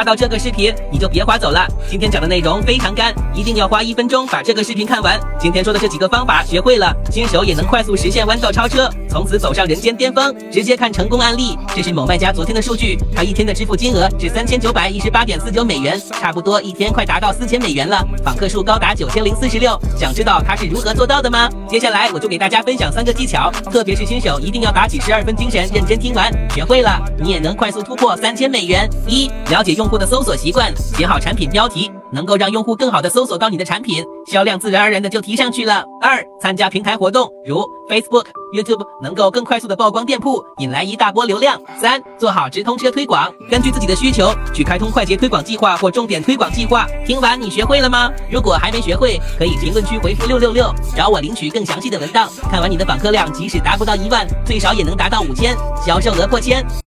刷到这个视频，你就别划走了。今天讲的内容非常干，一定要花一分钟把这个视频看完。今天说的这几个方法学会了，新手也能快速实现弯道超车，从此走上人间巅峰。直接看成功案例，这是某卖家昨天的数据，他一天的支付金额是三千九百一十八点四九美元，差不多一天快达到四千美元了，访客数高达九千零四十六。想知道他是如何做到的吗？接下来我就给大家分享三个技巧，特别是新手一定要打起十二分精神，认真听完，学会了你也能快速突破三千美元。一、了解用户的搜索习惯，写好产品标题，能够让用户更好的搜索到你的产品，销量自然而然的就提上去了。二、参加平台活动，如 Facebook、YouTube，能够更快速的曝光店铺，引来一大波流量。三、做好直通车推广，根据自己的需求去开通快捷推广计划或重点推广计划。听完你学会了吗？如果还没学会，可以评论区回复六六六，找我领取更详细的文档。看完你的访客量，即使达不到一万，最少也能达到五千，销售额破千。